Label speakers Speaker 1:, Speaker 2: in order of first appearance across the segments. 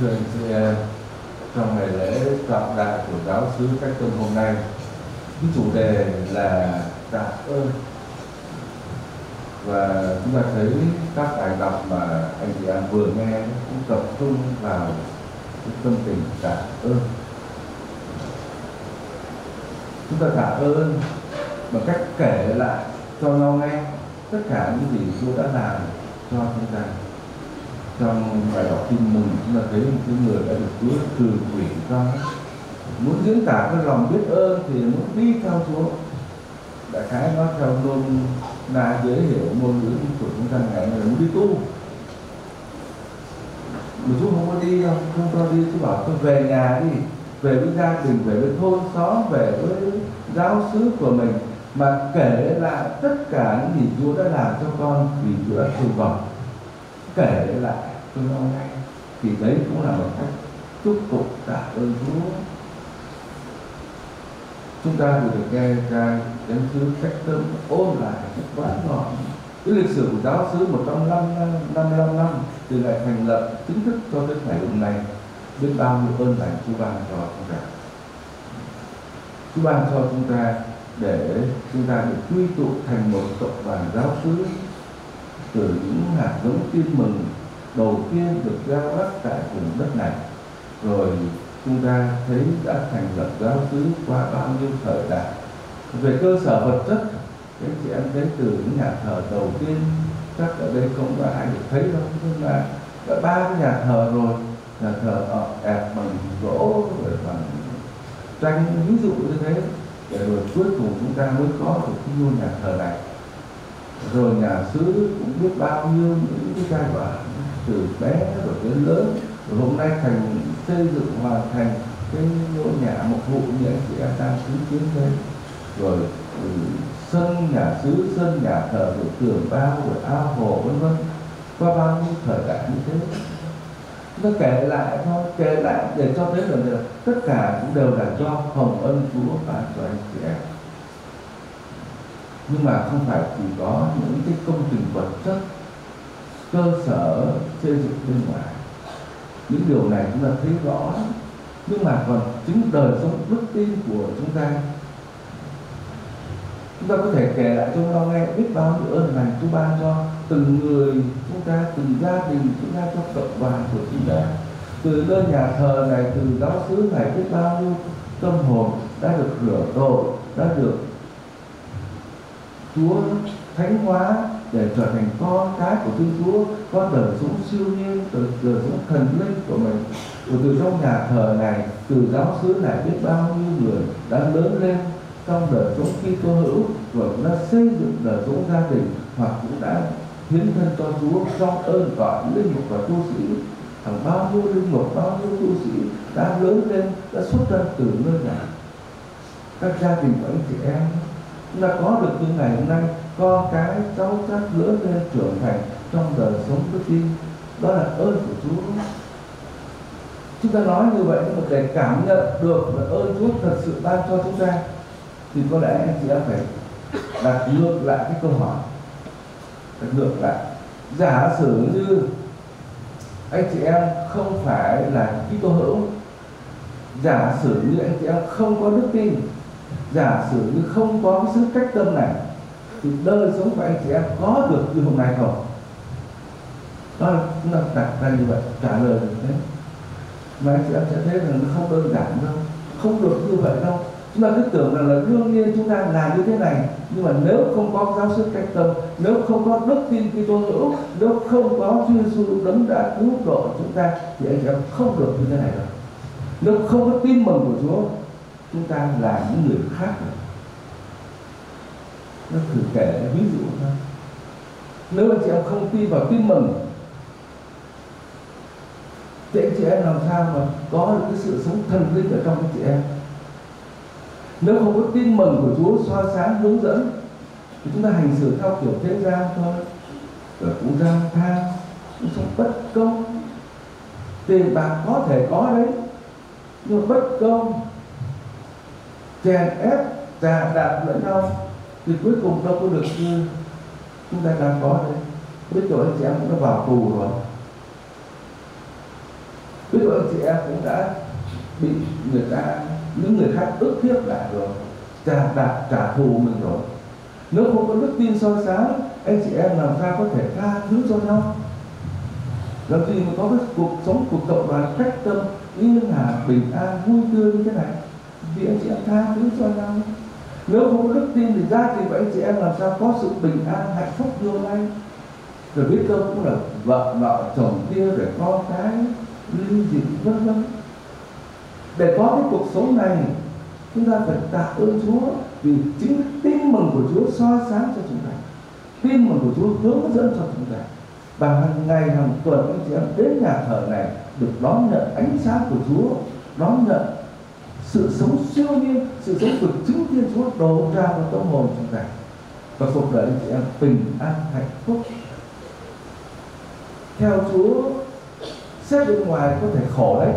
Speaker 1: thưa chị em, trong ngày lễ trọng đại của giáo sứ cách tân hôm nay, cái chủ đề là tạ ơn. Và chúng ta thấy các bài đọc mà anh chị em vừa nghe cũng tập trung vào cái tâm tình tạ ơn. Chúng ta tạ ơn bằng cách kể lại cho nhau nghe tất cả những gì Chúa đã làm cho chúng ta trong bài đọc tin mừng, chúng ta thấy một cái người đã được Chúa trừ quỷ ra muốn diễn tả cái lòng biết ơn thì muốn đi theo Chúa. Đại khái nó theo ngôn na giới hiểu ngôn ngữ của chúng ta, ngày này muốn đi tu. Mà chú không có đi đâu, không cho đi. Chú bảo, tôi về nhà đi, về với gia đình, về với thôn xóm, về với giáo xứ của mình, mà kể lại tất cả những gì Chúa đã làm cho con vì Chúa đã thương con. Kể lại tôi nó ngay thì đấy cũng là một cách chúc tục tạ ơn Chúa. Chúng ta vừa được nghe ca đến sứ cách tâm ôn lại quá ngọn. Cái lịch sử của giáo xứ 155 năm từ ngày thành lập chính thức cho đến ngày hôm nay. Biết bao nhiêu ơn lành Chúa ban cho chúng ta. Chúa ban cho chúng ta để chúng ta được quy tụ thành một cộng đoàn giáo xứ từ những hạt giống tin mừng đầu tiên được giao rắc tại vùng đất này. Rồi chúng ta thấy đã thành lập giáo xứ qua bao nhiêu thời đại. Về cơ sở vật chất, các chị em thấy từ những nhà thờ đầu tiên, chắc ở đây không có ai được thấy đâu, nhưng mà đã ba cái nhà thờ rồi. Nhà thờ họ đẹp bằng gỗ, rồi bằng tranh, ví dụ như thế. Để rồi cuối cùng chúng ta mới có được cái ngôi nhà thờ này. Rồi nhà xứ cũng biết bao nhiêu những cái giai đoạn từ bé rồi đến lớn. Rồi hôm nay thành xây dựng hoàn thành cái ngôi nhà một vụ như anh chị em đang chứng kiến đây. Rồi ừ, sân nhà xứ sân nhà thờ rồi tường bao rồi ao hồ vân vân. Qua bao nhiêu thời đại như thế? Nó kể lại thôi kể lại để cho thấy rằng là tất cả cũng đều là do hồng ân chúa ban cho anh chị em. Nhưng mà không phải chỉ có những cái công trình vật chất cơ sở xây dựng bên ngoài. Những điều này chúng ta thấy rõ. Nhưng mà còn chính đời sống đức tin của chúng ta. Chúng ta có thể kể lại cho nhau nghe biết bao nhiêu ơn lành Chúa ban cho từng người chúng ta, từng gia đình chúng ta cho cộng đoàn của chúng ta. Từ nơi nhà thờ này, từ giáo xứ này, biết bao nhiêu tâm hồn đã được rửa tội, đã được Chúa thánh hóa để trở thành con cái của Thiên Chúa, con đời sống siêu nhiên, đời, đời sống thần linh của mình. Rồi từ trong nhà thờ này, từ giáo xứ này biết bao nhiêu người đã lớn lên trong đời sống Kitô hữu rồi cũng đã xây dựng đời sống gia đình hoặc cũng đã hiến thân cho Chúa trong ơn gọi linh mục và tu sĩ hàng bao nhiêu linh mục bao nhiêu tu sĩ đã lớn lên đã xuất thân từ nơi nào các gia đình của anh chị em chúng ta có được như ngày hôm nay con cái cháu chắc lớn lên trưởng thành trong đời sống đức tin, đó là ơn của Chúa. Chúng ta nói như vậy nhưng mà để cảm nhận được là ơn Chúa thật sự ban cho chúng ta, thì có lẽ anh chị em phải đặt ngược lại cái câu hỏi. Đặt ngược lại. Giả sử như anh chị em không phải là Kitô hữu, giả sử như anh chị em không có đức tin, giả sử như không có cái sự cách tâm này thì đời sống của anh chị em có được như hôm nay không? Đó là chúng ta đặt ra như vậy, trả lời được thế. Mà anh chị em sẽ thấy rằng nó không đơn giản đâu, không được như vậy đâu. Chúng ta cứ tưởng rằng là đương nhiên chúng ta làm như thế này, nhưng mà nếu không có giáo sư cách tâm, nếu không có đức tin Kitô hữu nếu không có Chúa Giêsu đấng đã cứu độ chúng ta, thì anh chị em không được như thế này đâu. Nếu không có tin mừng của Chúa, chúng ta là những người khác rồi nó thử kể ví dụ thôi. Nếu anh chị em không tin vào tin mừng thì anh chị em làm sao mà có được cái sự sống thần linh ở trong anh chị em? Nếu không có tin mừng của Chúa soi sáng hướng dẫn thì chúng ta hành xử theo kiểu thế gian thôi. Rồi cũng gian tham, cũng sống bất công. Tiền bạc có thể có đấy nhưng mà bất công chèn ép trà đạp lẫn nhau thì cuối cùng đâu có được như chúng ta đang có đấy biết rồi anh chị em cũng đã vào tù rồi. Biết rồi anh chị em cũng đã bị người ta, những người khác ức hiếp lại rồi trả đạt trả thù mình rồi. Nếu không có đức tin soi sáng, anh chị em làm sao có thể tha thứ cho nhau? Làm gì mà có cái cuộc sống, cuộc cộng đoàn cách tâm, yên hòa bình an, vui tươi như thế này? Vì anh chị em tha thứ cho nhau nếu không có đức tin thì gia đình vậy anh chị em làm sao có sự bình an, hạnh phúc vô lay rồi biết đâu cũng là vợ nọ chồng kia, rồi con cái ly dị vân vân. Để có cái cuộc sống này, chúng ta phải tạ ơn Chúa vì chính tin mừng của Chúa soi sáng cho chúng ta. Tin mừng của Chúa hướng dẫn cho chúng ta. Và hàng ngày, hàng tuần anh chị em đến nhà thờ này được đón nhận ánh sáng của Chúa, đón nhận sự sống siêu nhiên, sự sống của chính Thiên Chúa đổ ra vào tâm hồn chúng ta. Và cuộc đời anh chị em, bình an, hạnh phúc. Theo Chúa, xét bên ngoài có thể khổ đấy.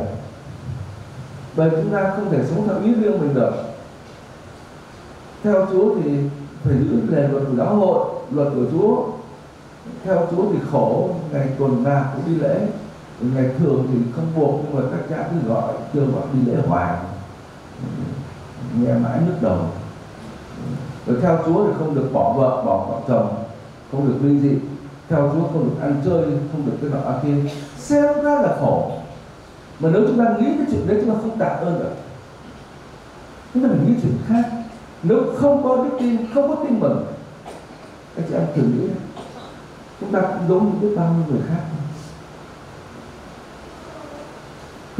Speaker 1: Bởi chúng ta không thể sống theo ý riêng mình được. Theo Chúa thì phải giữ lề luật của giáo hội, luật của Chúa. Theo Chúa thì khổ, ngày tuần nào cũng đi lễ. Ngày thường thì không buộc, nhưng mà các cha cứ gọi, kêu gọi đi lễ hoài nghe mãi nhức đầu. Rồi theo Chúa thì không được bỏ vợ bỏ vợ chồng, không được ly dị. Theo Chúa không được ăn chơi, không được cái nọ kia. Xem ra là khổ. Mà nếu chúng ta nghĩ cái chuyện đấy, chúng ta không tạ ơn được. Chúng ta phải nghĩ chuyện khác. Nếu không có đức tin, không có tin mừng, các chị em thử nghĩ. Chúng ta cũng giống như biết bao nhiêu người khác.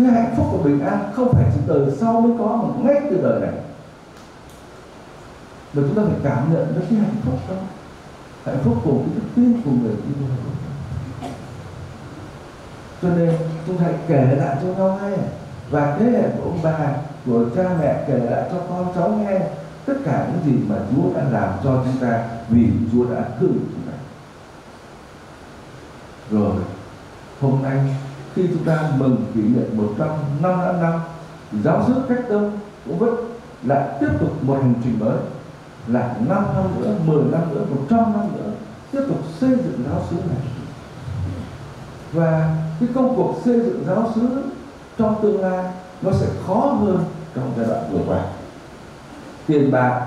Speaker 1: Cái hạnh phúc của bình an, không phải chỉ đời sau mới có, mà ngay từ đời này. Mà chúng ta phải cảm nhận được cái hạnh phúc đó. Hạnh phúc của cái đức tin của người tin cho nên chúng ta hãy kể lại cho nhau nghe. Và thế hệ của ông bà, của cha mẹ kể lại cho con cháu nghe tất cả những gì mà Chúa đã làm cho chúng ta, vì Chúa đã thương chúng ta. Rồi, hôm nay khi chúng ta mừng kỷ niệm 105 năm giáo sư cách tâm cũng vẫn lại tiếp tục một hành trình mới, lại 5 năm nữa 10 năm nữa 100 năm nữa, tiếp tục xây dựng giáo xứ này. Và cái công cuộc xây dựng giáo xứ trong tương lai nó sẽ khó hơn trong giai đoạn vừa qua. Tiền bạc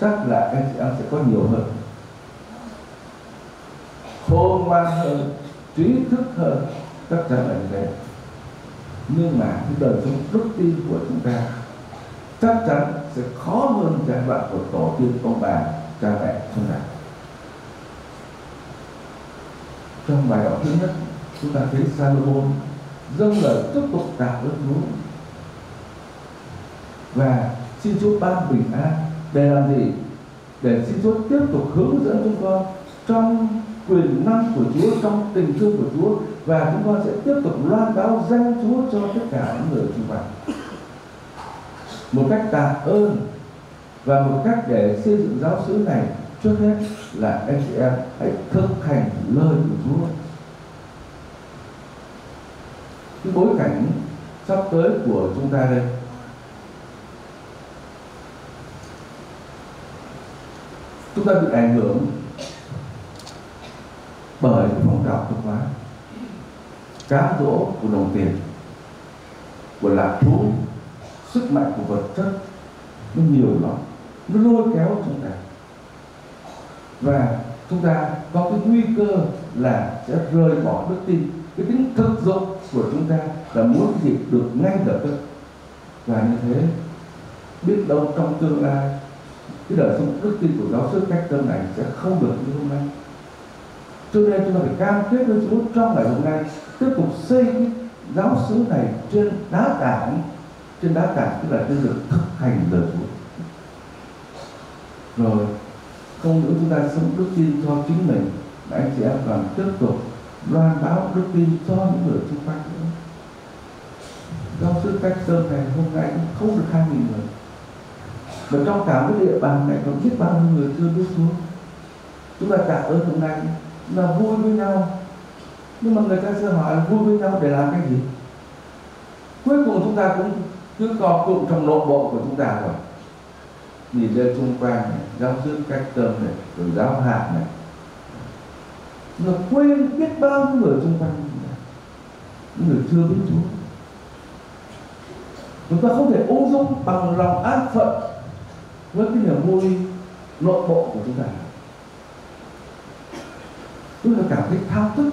Speaker 1: chắc là anh chị em sẽ có nhiều hơn. Khôn ngoan hơn, trí thức hơn chắc chắn là như thế nhưng mà cái đời sống đức tin của chúng ta, chắc chắn sẽ khó hơn giai đoạn của tổ tiên ông bà, cha mẹ chúng ta. Trong bài học thứ nhất, chúng ta thấy Salomon dâng lời tiếp tục tạ ơn Chúa. Và xin Chúa ban bình an. Để làm gì? Để xin Chúa tiếp tục hướng dẫn chúng con trong quyền năng của Chúa trong tình thương của Chúa và chúng con sẽ tiếp tục loan báo danh Chúa cho tất cả những người xung quanh. Một cách tạ ơn và một cách để xây dựng giáo xứ này trước hết là anh chị em hãy thực hành lời của Chúa. Cái bối cảnh sắp tới của chúng ta đây. Chúng ta bị ảnh hưởng bởi phong trào cực hóa. Cám dỗ của đồng tiền, của lạc thú, sức mạnh của vật chất, nó nhiều lắm, nó lôi kéo chúng ta. Và chúng ta có cái nguy cơ là sẽ rơi bỏ đức tin. Cái tính thực dụng của chúng ta là muốn gì được ngay lập tức. Và như thế, biết đâu trong tương lai, cái đời sống đức tin của giáo sư cách tâm này sẽ không được như hôm nay cho nên chúng ta phải cam kết với Chúa trong ngày hôm nay tiếp tục xây cái giáo xứ này trên đá tảng, trên đá tảng tức là trên được thực hành lời Chúa. Rồi, không nữa chúng ta sống đức tin cho chính mình, mà anh chị em còn tiếp tục loan báo đức tin cho những người xung quanh nữa. Giáo sư cách sơn này hôm nay cũng không được hai nghìn người. Và trong cả cái địa bàn này còn biết bao nhiêu người chưa biết Chúa. Chúng ta tạ ơn hôm nay là vui với nhau. Nhưng mà người ta sẽ hỏi vui với nhau để làm cái gì? Cuối cùng chúng ta cũng cứ co cụm trong nội bộ của chúng ta rồi. Nhìn lên xung quanh này, giáo sư cách tâm này, rồi giáo hạt này. Mà quên biết bao nhiêu người xung quanh những người chưa biết Chúa. Chúng ta không thể ung dung bằng lòng an phận với cái niềm vui nội bộ của chúng ta chúng ta cảm thấy thao thức.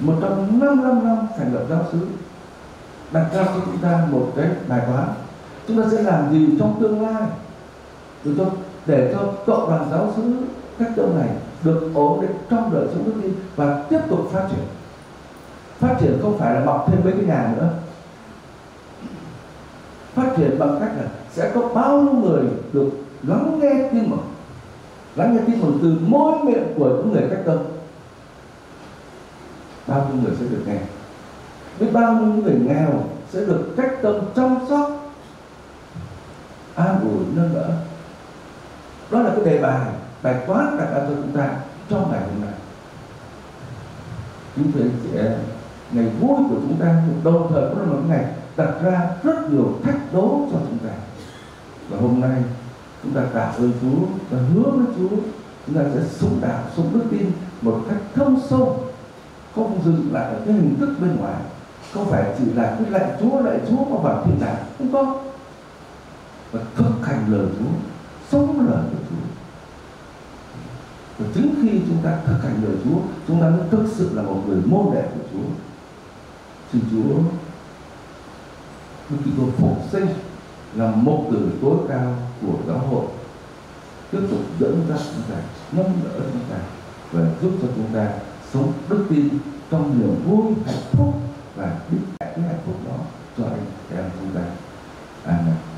Speaker 1: Một trong năm năm năm thành lập giáo xứ. Đặt ra cho chúng ta một cái bài toán. Chúng ta sẽ làm gì trong tương lai? Để cho để cho cộng đoàn giáo xứ cách châu này được ổn định trong đời sống đức tin và tiếp tục phát triển. Phát triển không phải là mọc thêm mấy cái nhà nữa. Phát triển bằng cách là sẽ có bao nhiêu người được lắng nghe tin mừng lắng nghe tin mừng từ môi miệng của những người cách tâm bao nhiêu người sẽ được nghe? Biết bao nhiêu người nghèo sẽ được cách tâm chăm sóc, an ủi, nâng đỡ? Đó là cái đề bài bài toán đặt ra cho chúng ta trong ngày hôm nay. Chúng tôi sẽ ngày vui của chúng ta đồng thời cũng là một ngày đặt ra rất nhiều thách đố cho chúng ta. Và hôm nay chúng ta cảm ơn Chúa và hứa với Chúa, chúng ta sẽ sống đạo, sống đức tin một cách thâm sâu không dừng lại ở cái hình thức bên ngoài không phải chỉ là cái lạy Chúa lạy Chúa mà vào thiên đàng không có. Và thực hành lời Chúa, sống lời của Chúa. Và chính khi chúng ta thực hành lời Chúa, chúng ta mới thực sự là một người môn đệ của Chúa. Xin Chúa Đức Kitô phục sinh là một từ tối cao của giáo hội. Tiếp tục dẫn dắt chúng ta nâng đỡ chúng ta và giúp cho chúng ta sống đức tin trong niềm vui hạnh phúc và biết cái hạnh phúc đó cho anh em chúng ta. Amen. à,